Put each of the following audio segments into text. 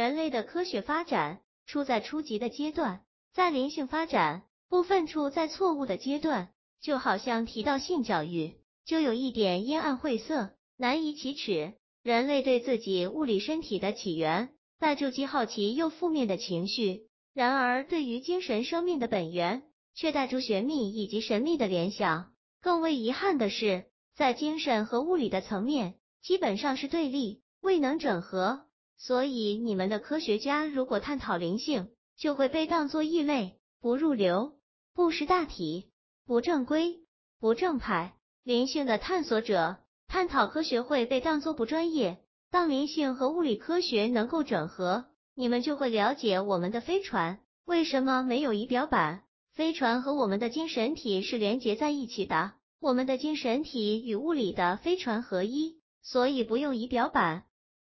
人类的科学发展处在初级的阶段，在灵性发展部分处在错误的阶段，就好像提到性教育，就有一点阴暗晦涩，难以启齿。人类对自己物理身体的起源带着既好奇又负面的情绪，然而对于精神生命的本源却带出玄秘以及神秘的联想。更为遗憾的是，在精神和物理的层面基本上是对立，未能整合。所以，你们的科学家如果探讨灵性，就会被当作异类，不入流，不识大体，不正规，不正派。灵性的探索者探讨科学会被当作不专业。当灵性和物理科学能够整合，你们就会了解我们的飞船为什么没有仪表板。飞船和我们的精神体是连接在一起的，我们的精神体与物理的飞船合一，所以不用仪表板。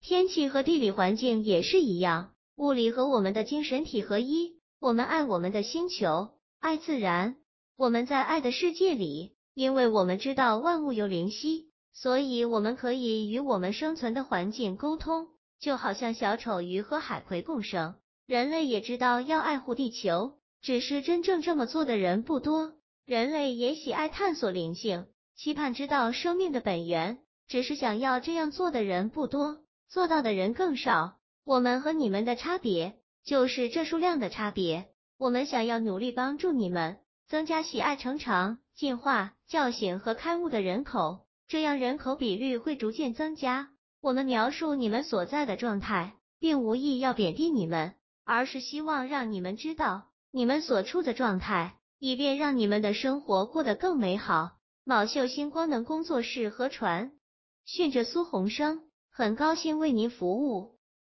天气和地理环境也是一样，物理和我们的精神体合一。我们爱我们的星球，爱自然。我们在爱的世界里，因为我们知道万物有灵犀，所以我们可以与我们生存的环境沟通，就好像小丑鱼和海葵共生。人类也知道要爱护地球，只是真正这么做的人不多。人类也喜爱探索灵性，期盼知道生命的本源，只是想要这样做的人不多。做到的人更少。我们和你们的差别就是这数量的差别。我们想要努力帮助你们增加喜爱成长、进化、叫醒和开悟的人口，这样人口比率会逐渐增加。我们描述你们所在的状态，并无意要贬低你们，而是希望让你们知道你们所处的状态，以便让你们的生活过得更美好。卯秀星光能工作室和传训着苏红生。很高兴为您服务。